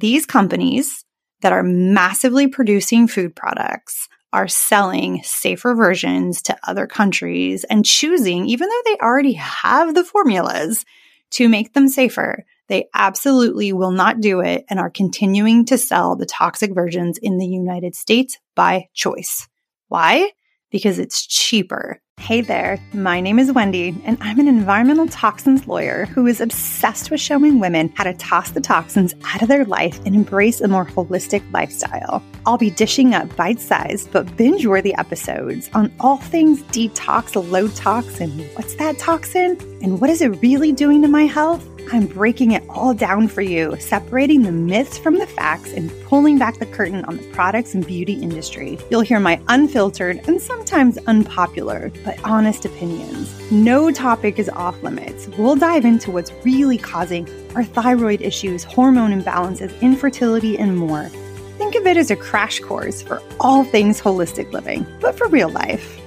these companies that are massively producing food products are selling safer versions to other countries and choosing, even though they already have the formulas to make them safer, they absolutely will not do it and are continuing to sell the toxic versions in the United States by choice. Why? Because it's cheaper. Hey there, my name is Wendy, and I'm an environmental toxins lawyer who is obsessed with showing women how to toss the toxins out of their life and embrace a more holistic lifestyle. I'll be dishing up bite sized but binge worthy episodes on all things detox, low tox, and what's that toxin? And what is it really doing to my health? I'm breaking it all down for you, separating the myths from the facts and pulling back the curtain on the products and beauty industry. You'll hear my unfiltered and sometimes unpopular, but honest opinions. No topic is off limits. We'll dive into what's really causing our thyroid issues, hormone imbalances, infertility, and more. Think of it as a crash course for all things holistic living, but for real life.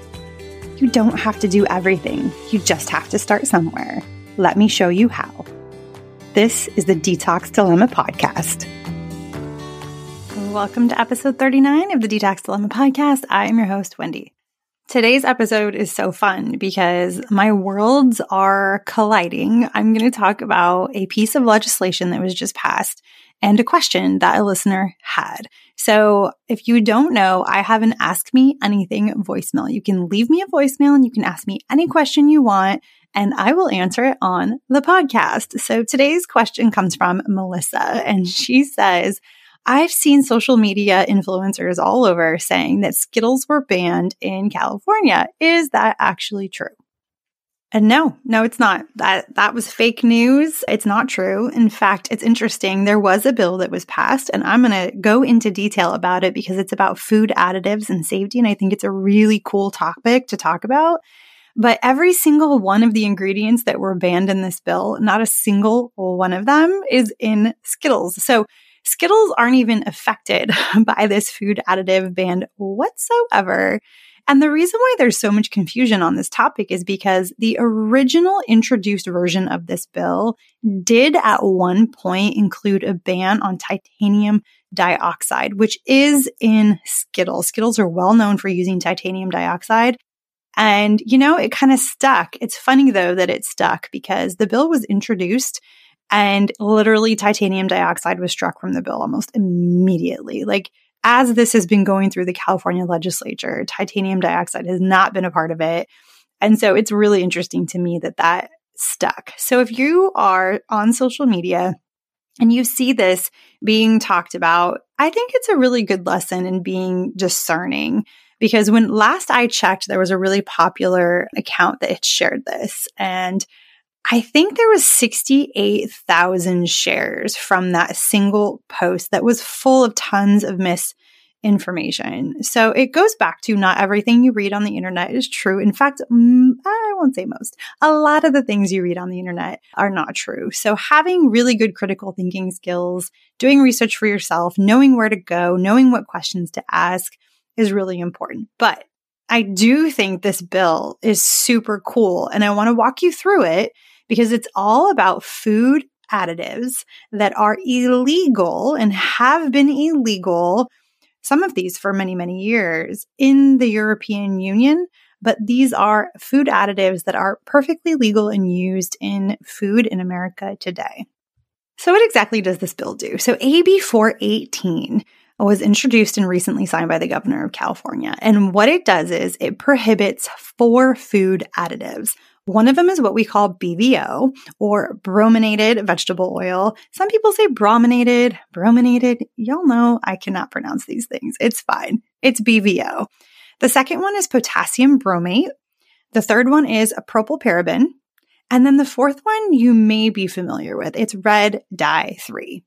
You don't have to do everything, you just have to start somewhere. Let me show you how. This is the Detox Dilemma Podcast. Welcome to episode 39 of the Detox Dilemma Podcast. I am your host, Wendy. Today's episode is so fun because my worlds are colliding. I'm going to talk about a piece of legislation that was just passed and a question that a listener had. So if you don't know, I have an Ask Me Anything voicemail. You can leave me a voicemail and you can ask me any question you want and I will answer it on the podcast. So today's question comes from Melissa, and she says, I've seen social media influencers all over saying that Skittles were banned in California. Is that actually true? And no, no, it's not. That that was fake news. It's not true. In fact, it's interesting. There was a bill that was passed, and I'm going to go into detail about it because it's about food additives and safety, and I think it's a really cool topic to talk about. But every single one of the ingredients that were banned in this bill, not a single one of them is in Skittles. So Skittles aren't even affected by this food additive ban whatsoever. And the reason why there's so much confusion on this topic is because the original introduced version of this bill did at one point include a ban on titanium dioxide, which is in Skittles. Skittles are well known for using titanium dioxide. And, you know, it kind of stuck. It's funny though that it stuck because the bill was introduced and literally titanium dioxide was struck from the bill almost immediately. Like, as this has been going through the California legislature, titanium dioxide has not been a part of it. And so it's really interesting to me that that stuck. So if you are on social media and you see this being talked about, I think it's a really good lesson in being discerning because when last I checked, there was a really popular account that had shared this. And I think there was 68,000 shares from that single post that was full of tons of misinformation. So it goes back to not everything you read on the internet is true. In fact, I won't say most. A lot of the things you read on the internet are not true. So having really good critical thinking skills, doing research for yourself, knowing where to go, knowing what questions to ask, is really important. But I do think this bill is super cool and I want to walk you through it because it's all about food additives that are illegal and have been illegal, some of these for many, many years in the European Union. But these are food additives that are perfectly legal and used in food in America today. So, what exactly does this bill do? So, AB 418 was introduced and recently signed by the governor of California. And what it does is it prohibits four food additives. One of them is what we call BVO or brominated vegetable oil. Some people say brominated, brominated. Y'all know I cannot pronounce these things. It's fine. It's BVO. The second one is potassium bromate. The third one is a propylparaben. And then the fourth one you may be familiar with. It's red dye 3.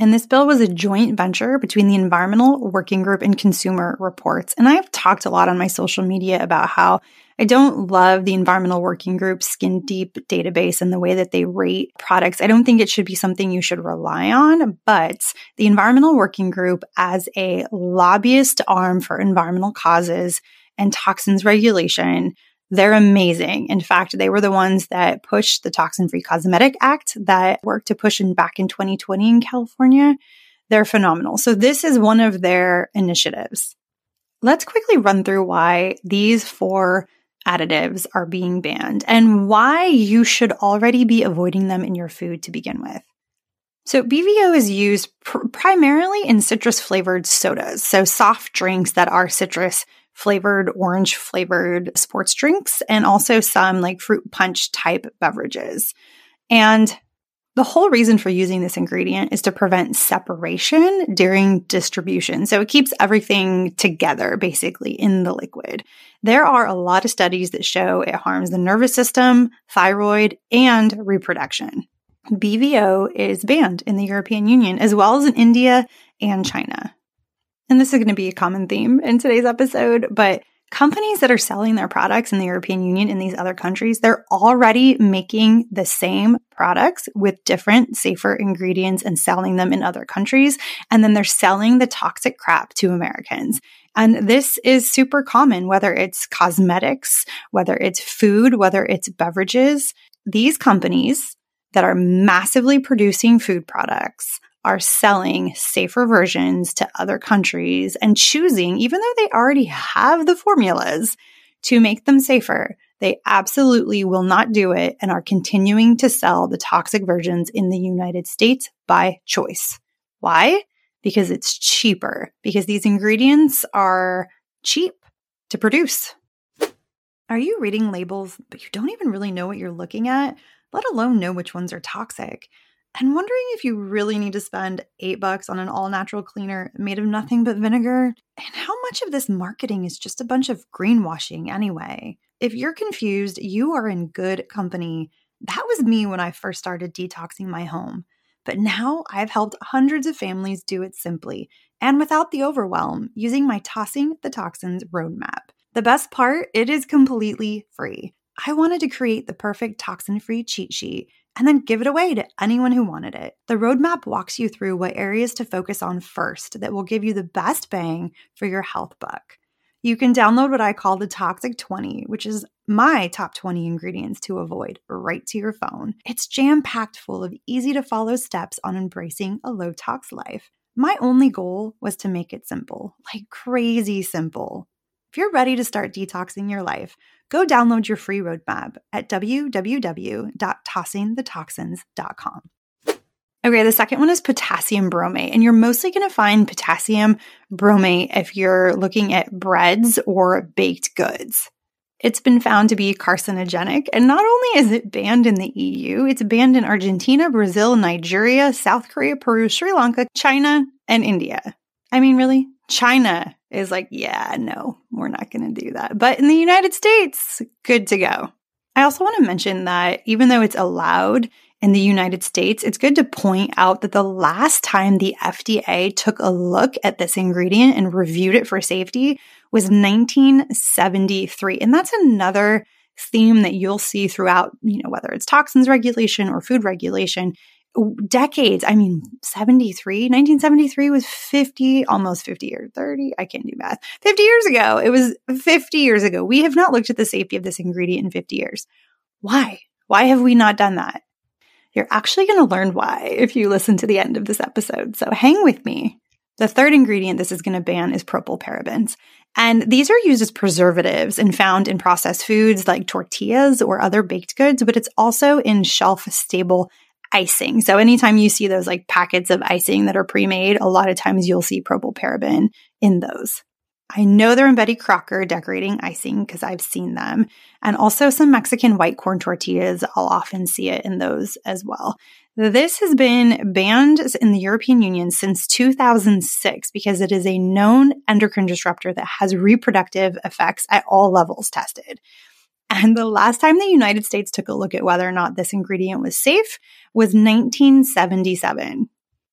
And this bill was a joint venture between the Environmental Working Group and Consumer Reports. And I've talked a lot on my social media about how I don't love the Environmental Working Group skin deep database and the way that they rate products. I don't think it should be something you should rely on, but the Environmental Working Group as a lobbyist arm for environmental causes and toxins regulation They're amazing. In fact, they were the ones that pushed the Toxin Free Cosmetic Act that worked to push in back in 2020 in California. They're phenomenal. So this is one of their initiatives. Let's quickly run through why these four additives are being banned and why you should already be avoiding them in your food to begin with. So BVO is used pr- primarily in citrus flavored sodas, so soft drinks that are citrus flavored, orange flavored sports drinks, and also some like fruit punch type beverages. And the whole reason for using this ingredient is to prevent separation during distribution. So it keeps everything together basically in the liquid. There are a lot of studies that show it harms the nervous system, thyroid, and reproduction. BVO is banned in the European Union as well as in India and China. And this is going to be a common theme in today's episode, but companies that are selling their products in the European Union in these other countries, they're already making the same products with different, safer ingredients and selling them in other countries. And then they're selling the toxic crap to Americans. And this is super common, whether it's cosmetics, whether it's food, whether it's beverages. These companies that are massively producing food products are selling safer versions to other countries and choosing, even though they already have the formulas to make them safer, they absolutely will not do it and are continuing to sell the toxic versions in the United States by choice. Why? Because it's cheaper, because these ingredients are cheap to produce. Are you reading labels, but you don't even really know what you're looking at? let alone know which ones are toxic. And wondering if you really need to spend eight bucks on an all natural cleaner made of nothing but vinegar, and how much of this marketing is just a bunch of greenwashing anyway. If you're confused, you are in good company. That was me when I first started detoxing my home. But now I've helped hundreds of families do it simply and without the overwhelm using my Tossing the Toxins roadmap. The best part, it is completely free. I wanted to create the perfect toxin free cheat sheet and then give it away to anyone who wanted it. The roadmap walks you through what areas to focus on first that will give you the best bang for your health buck. You can download what I call the Toxic 20, which is my top 20 ingredients to avoid right to your phone. It's jam packed full of easy to follow steps on embracing a low tox life. My only goal was to make it simple, like crazy simple. You're ready to start detoxing your life, go download your free roadmap at www.tossingthetoxins.com. Okay, the second one is potassium bromate, and you're mostly going to find potassium bromate if you're looking at breads or baked goods. It's been found to be carcinogenic, and not only is it banned in the EU, it's banned in Argentina, Brazil, Nigeria, South Korea, Peru, Sri Lanka, China, and India. I mean, really? China is like, yeah, no, we're not going to do that. But in the United States, good to go. I also want to mention that even though it's allowed in the United States, it's good to point out that the last time the FDA took a look at this ingredient and reviewed it for safety was 1973. And that's another theme that you'll see throughout, you know, whether it's toxins regulation or food regulation decades. I mean, 73, 1973 was 50, almost 50 or 30. I can't do math. 50 years ago. It was 50 years ago. We have not looked at the safety of this ingredient in 50 years. Why? Why have we not done that? You're actually going to learn why if you listen to the end of this episode. So hang with me. The third ingredient this is going to ban is propylparabens. And these are used as preservatives and found in processed foods like tortillas or other baked goods, but it's also in shelf stable icing. So anytime you see those like packets of icing that are pre-made, a lot of times you'll see propylparaben in those. I know they're in Betty Crocker decorating icing because I've seen them. And also some Mexican white corn tortillas, I'll often see it in those as well. This has been banned in the European Union since 2006 because it is a known endocrine disruptor that has reproductive effects at all levels tested. And the last time the United States took a look at whether or not this ingredient was safe was 1977.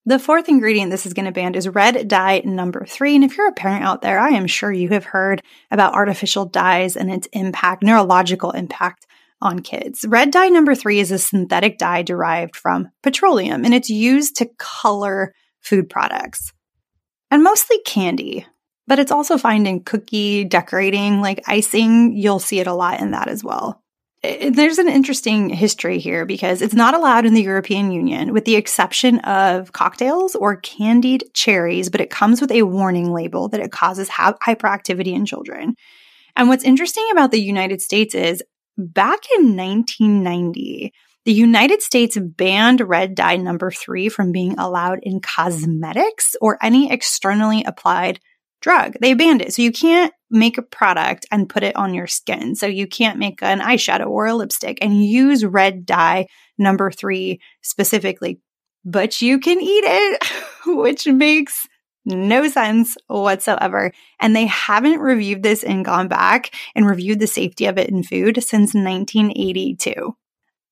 The fourth ingredient this is going to ban is red dye number three. And if you're a parent out there, I am sure you have heard about artificial dyes and its impact, neurological impact on kids. Red dye number three is a synthetic dye derived from petroleum and it's used to color food products and mostly candy. But it's also found in cookie decorating, like icing. You'll see it a lot in that as well. There's an interesting history here because it's not allowed in the European Union, with the exception of cocktails or candied cherries, but it comes with a warning label that it causes hyperactivity in children. And what's interesting about the United States is back in 1990, the United States banned red dye number three from being allowed in cosmetics or any externally applied drug. They banned it. So you can't make a product and put it on your skin. So you can't make an eyeshadow or a lipstick and use red dye number three specifically, but you can eat it, which makes no sense whatsoever. And they haven't reviewed this and gone back and reviewed the safety of it in food since 1982.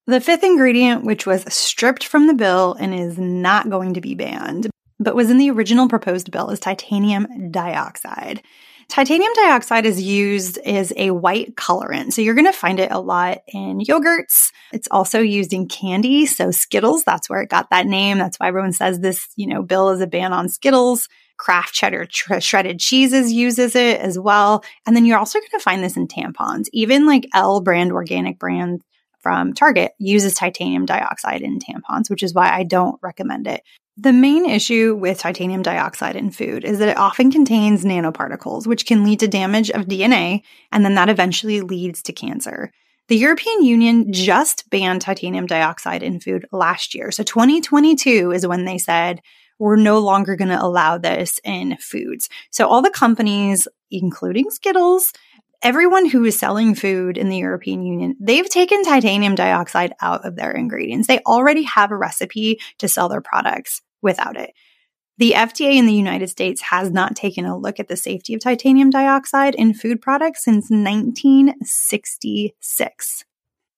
The fifth ingredient, which was stripped from the bill and is not going to be banned, but was in the original proposed bill is titanium dioxide. Titanium dioxide is used as a white colorant. So you're going to find it a lot in yogurts. It's also used in candy. So Skittles, that's where it got that name. That's why everyone says this, you know, bill is a ban on Skittles. Kraft cheddar tr- shredded cheeses uses it as well. And then you're also going to find this in tampons. Even like L brand organic brand from Target uses titanium dioxide in tampons, which is why I don't recommend it. The main issue with titanium dioxide in food is that it often contains nanoparticles, which can lead to damage of DNA, and then that eventually leads to cancer. The European Union just banned titanium dioxide in food last year. So 2022 is when they said, we're no longer going to allow this in foods. So all the companies, including Skittles, everyone who is selling food in the European Union, they've taken titanium dioxide out of their ingredients. They already have a recipe to sell their products without it. The FDA in the United States has not taken a look at the safety of titanium dioxide in food products since 1966.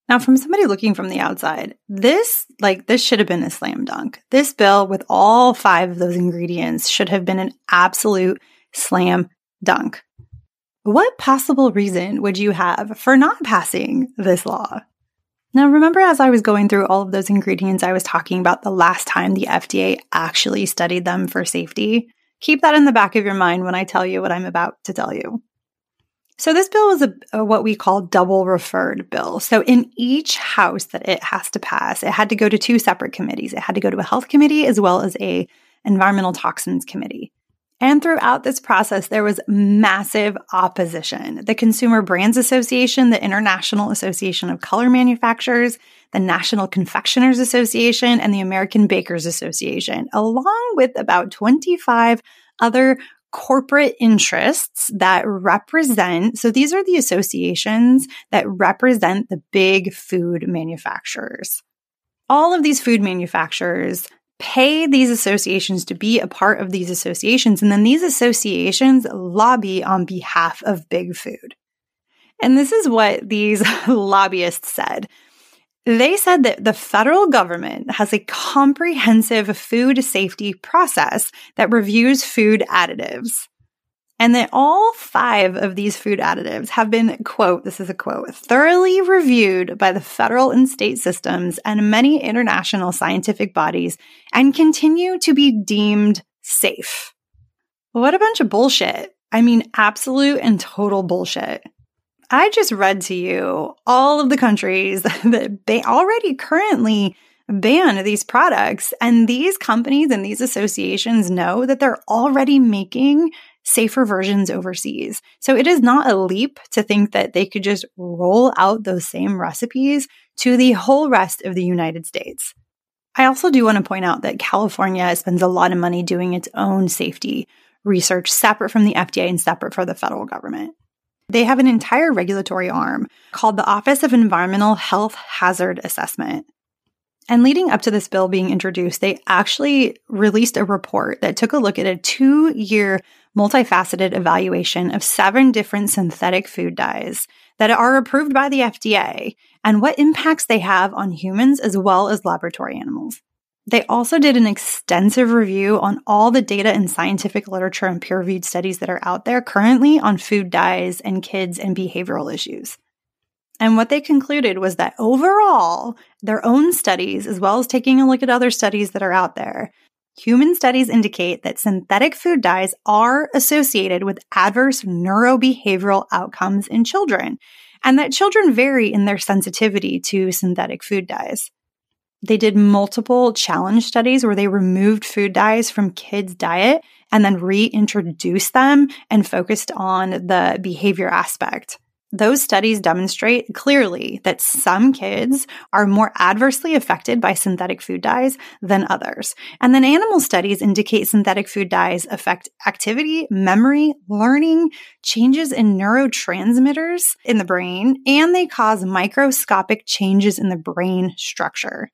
Now, from somebody looking from the outside, this, like, this should have been a slam dunk. This bill with all five of those ingredients should have been an absolute slam dunk. What possible reason would you have for not passing this law? Now, remember, as I was going through all of those ingredients, I was talking about the last time the FDA actually studied them for safety. Keep that in the back of your mind when I tell you what I'm about to tell you. So, this bill is a, a, what we call double referred bill. So, in each house that it has to pass, it had to go to two separate committees. It had to go to a health committee as well as a environmental toxins committee. And throughout this process, there was massive opposition. The Consumer Brands Association, the International Association of Color Manufacturers, the National Confectioners Association, and the American Bakers Association, along with about 25 other corporate interests that represent, so these are the associations that represent the big food manufacturers. All of these food manufacturers pay these associations to be a part of these associations. And then these associations lobby on behalf of big food. And this is what these lobbyists said. They said that the federal government has a comprehensive food safety process that reviews food additives and that all five of these food additives have been, quote, this is a quote, thoroughly reviewed by the federal and state systems and many international scientific bodies and continue to be deemed safe. What a bunch of bullshit. I mean, absolute and total bullshit. I just read to you all of the countries that they already currently ban these products. And these companies and these associations know that they're already making safer versions overseas. So it is not a leap to think that they could just roll out those same recipes to the whole rest of the United States. I also do want to point out that California spends a lot of money doing its own safety research separate from the FDA and separate for the federal government. They have an entire regulatory arm called the Office of Environmental Health Hazard Assessment. And leading up to this bill being introduced, they actually released a report that took a look at a two year multifaceted evaluation of seven different synthetic food dyes that are approved by the FDA and what impacts they have on humans as well as laboratory animals. They also did an extensive review on all the data and scientific literature and peer reviewed studies that are out there currently on food dyes and kids and behavioral issues. And what they concluded was that overall, their own studies, as well as taking a look at other studies that are out there, human studies indicate that synthetic food dyes are associated with adverse neurobehavioral outcomes in children, and that children vary in their sensitivity to synthetic food dyes. They did multiple challenge studies where they removed food dyes from kids' diet and then reintroduced them and focused on the behavior aspect. Those studies demonstrate clearly that some kids are more adversely affected by synthetic food dyes than others. And then animal studies indicate synthetic food dyes affect activity, memory, learning, changes in neurotransmitters in the brain, and they cause microscopic changes in the brain structure.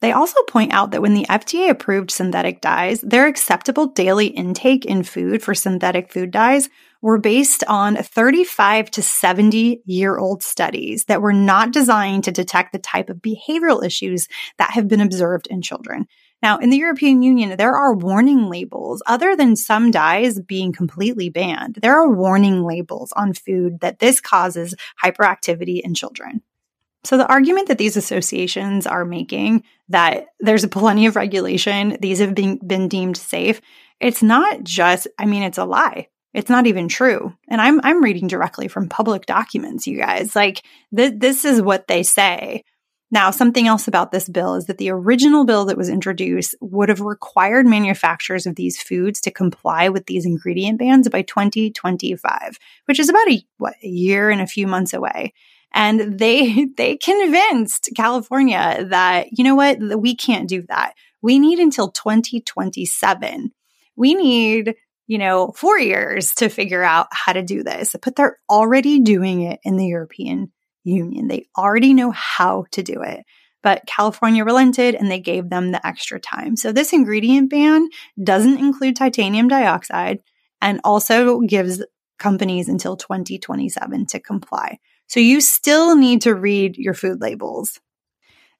They also point out that when the FDA approved synthetic dyes, their acceptable daily intake in food for synthetic food dyes were based on 35 to 70 year old studies that were not designed to detect the type of behavioral issues that have been observed in children. Now, in the European Union, there are warning labels other than some dyes being completely banned. There are warning labels on food that this causes hyperactivity in children. So the argument that these associations are making that there's plenty of regulation, these have been, been deemed safe, it's not just, I mean, it's a lie. It's not even true. And I'm, I'm reading directly from public documents, you guys. Like th- this is what they say. Now, something else about this bill is that the original bill that was introduced would have required manufacturers of these foods to comply with these ingredient bans by 2025, which is about a, what, a year and a few months away. And they, they convinced California that, you know what, we can't do that. We need until 2027. We need, you know, four years to figure out how to do this, but they're already doing it in the European Union. They already know how to do it. But California relented and they gave them the extra time. So this ingredient ban doesn't include titanium dioxide and also gives companies until 2027 to comply. So you still need to read your food labels.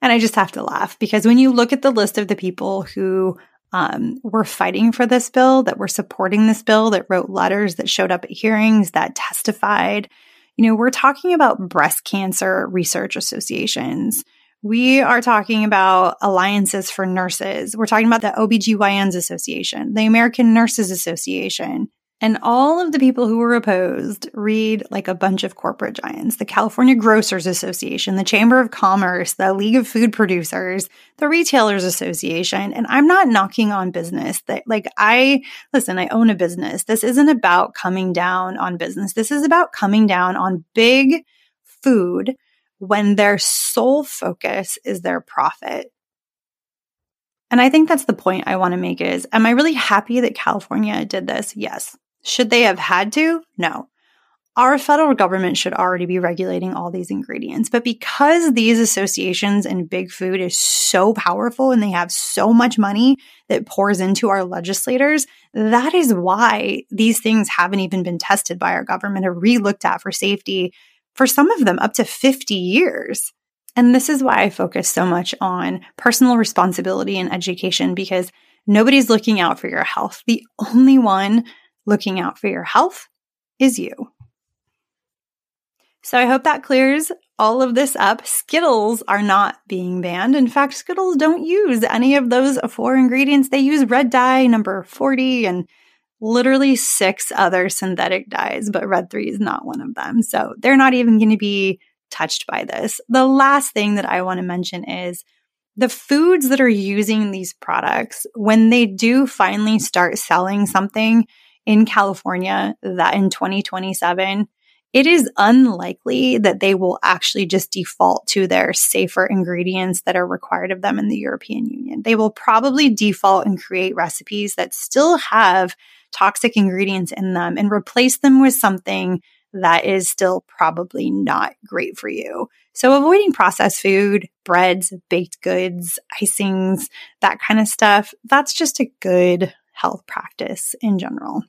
And I just have to laugh because when you look at the list of the people who um, were fighting for this bill, that were supporting this bill, that wrote letters, that showed up at hearings, that testified, you know, we're talking about breast cancer research associations. We are talking about alliances for nurses. We're talking about the OBGYNs Association, the American Nurses Association, and all of the people who were opposed read like a bunch of corporate giants the California Grocers Association, the Chamber of Commerce, the League of Food Producers, the Retailers Association. And I'm not knocking on business that, like, I listen, I own a business. This isn't about coming down on business. This is about coming down on big food when their sole focus is their profit. And I think that's the point I want to make is, am I really happy that California did this? Yes. Should they have had to? No. Our federal government should already be regulating all these ingredients. But because these associations and big food is so powerful and they have so much money that pours into our legislators, that is why these things haven't even been tested by our government or re-looked at for safety for some of them up to 50 years. And this is why I focus so much on personal responsibility and education because nobody's looking out for your health. The only one looking out for your health is you. So I hope that clears all of this up. Skittles are not being banned. In fact, Skittles don't use any of those four ingredients. They use red dye number 40 and literally six other synthetic dyes, but red 3 is not one of them. So they're not even going to be touched by this. The last thing that I want to mention is the foods that are using these products, when they do finally start selling something, in California that in 2027, it is unlikely that they will actually just default to their safer ingredients that are required of them in the European Union. They will probably default and create recipes that still have toxic ingredients in them and replace them with something that is still probably not great for you. So avoiding processed food, breads, baked goods, icings, that kind of stuff, that's just a good health practice in general.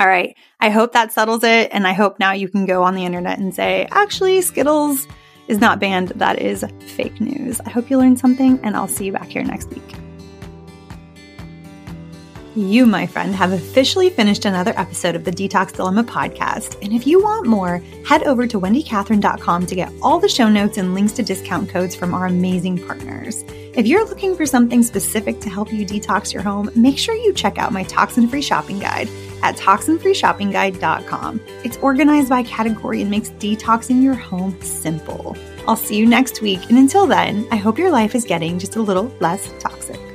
All right. I hope that settles it. And I hope now you can go on the internet and say, actually, Skittles is not banned. That is fake news. I hope you learned something, and I'll see you back here next week. You, my friend, have officially finished another episode of the Detox Dilemma podcast. And if you want more, head over to wendycatherine.com to get all the show notes and links to discount codes from our amazing partners. If you're looking for something specific to help you detox your home, make sure you check out my toxin free shopping guide at toxinfreeshoppingguide.com. It's organized by category and makes detoxing your home simple. I'll see you next week, and until then, I hope your life is getting just a little less toxic.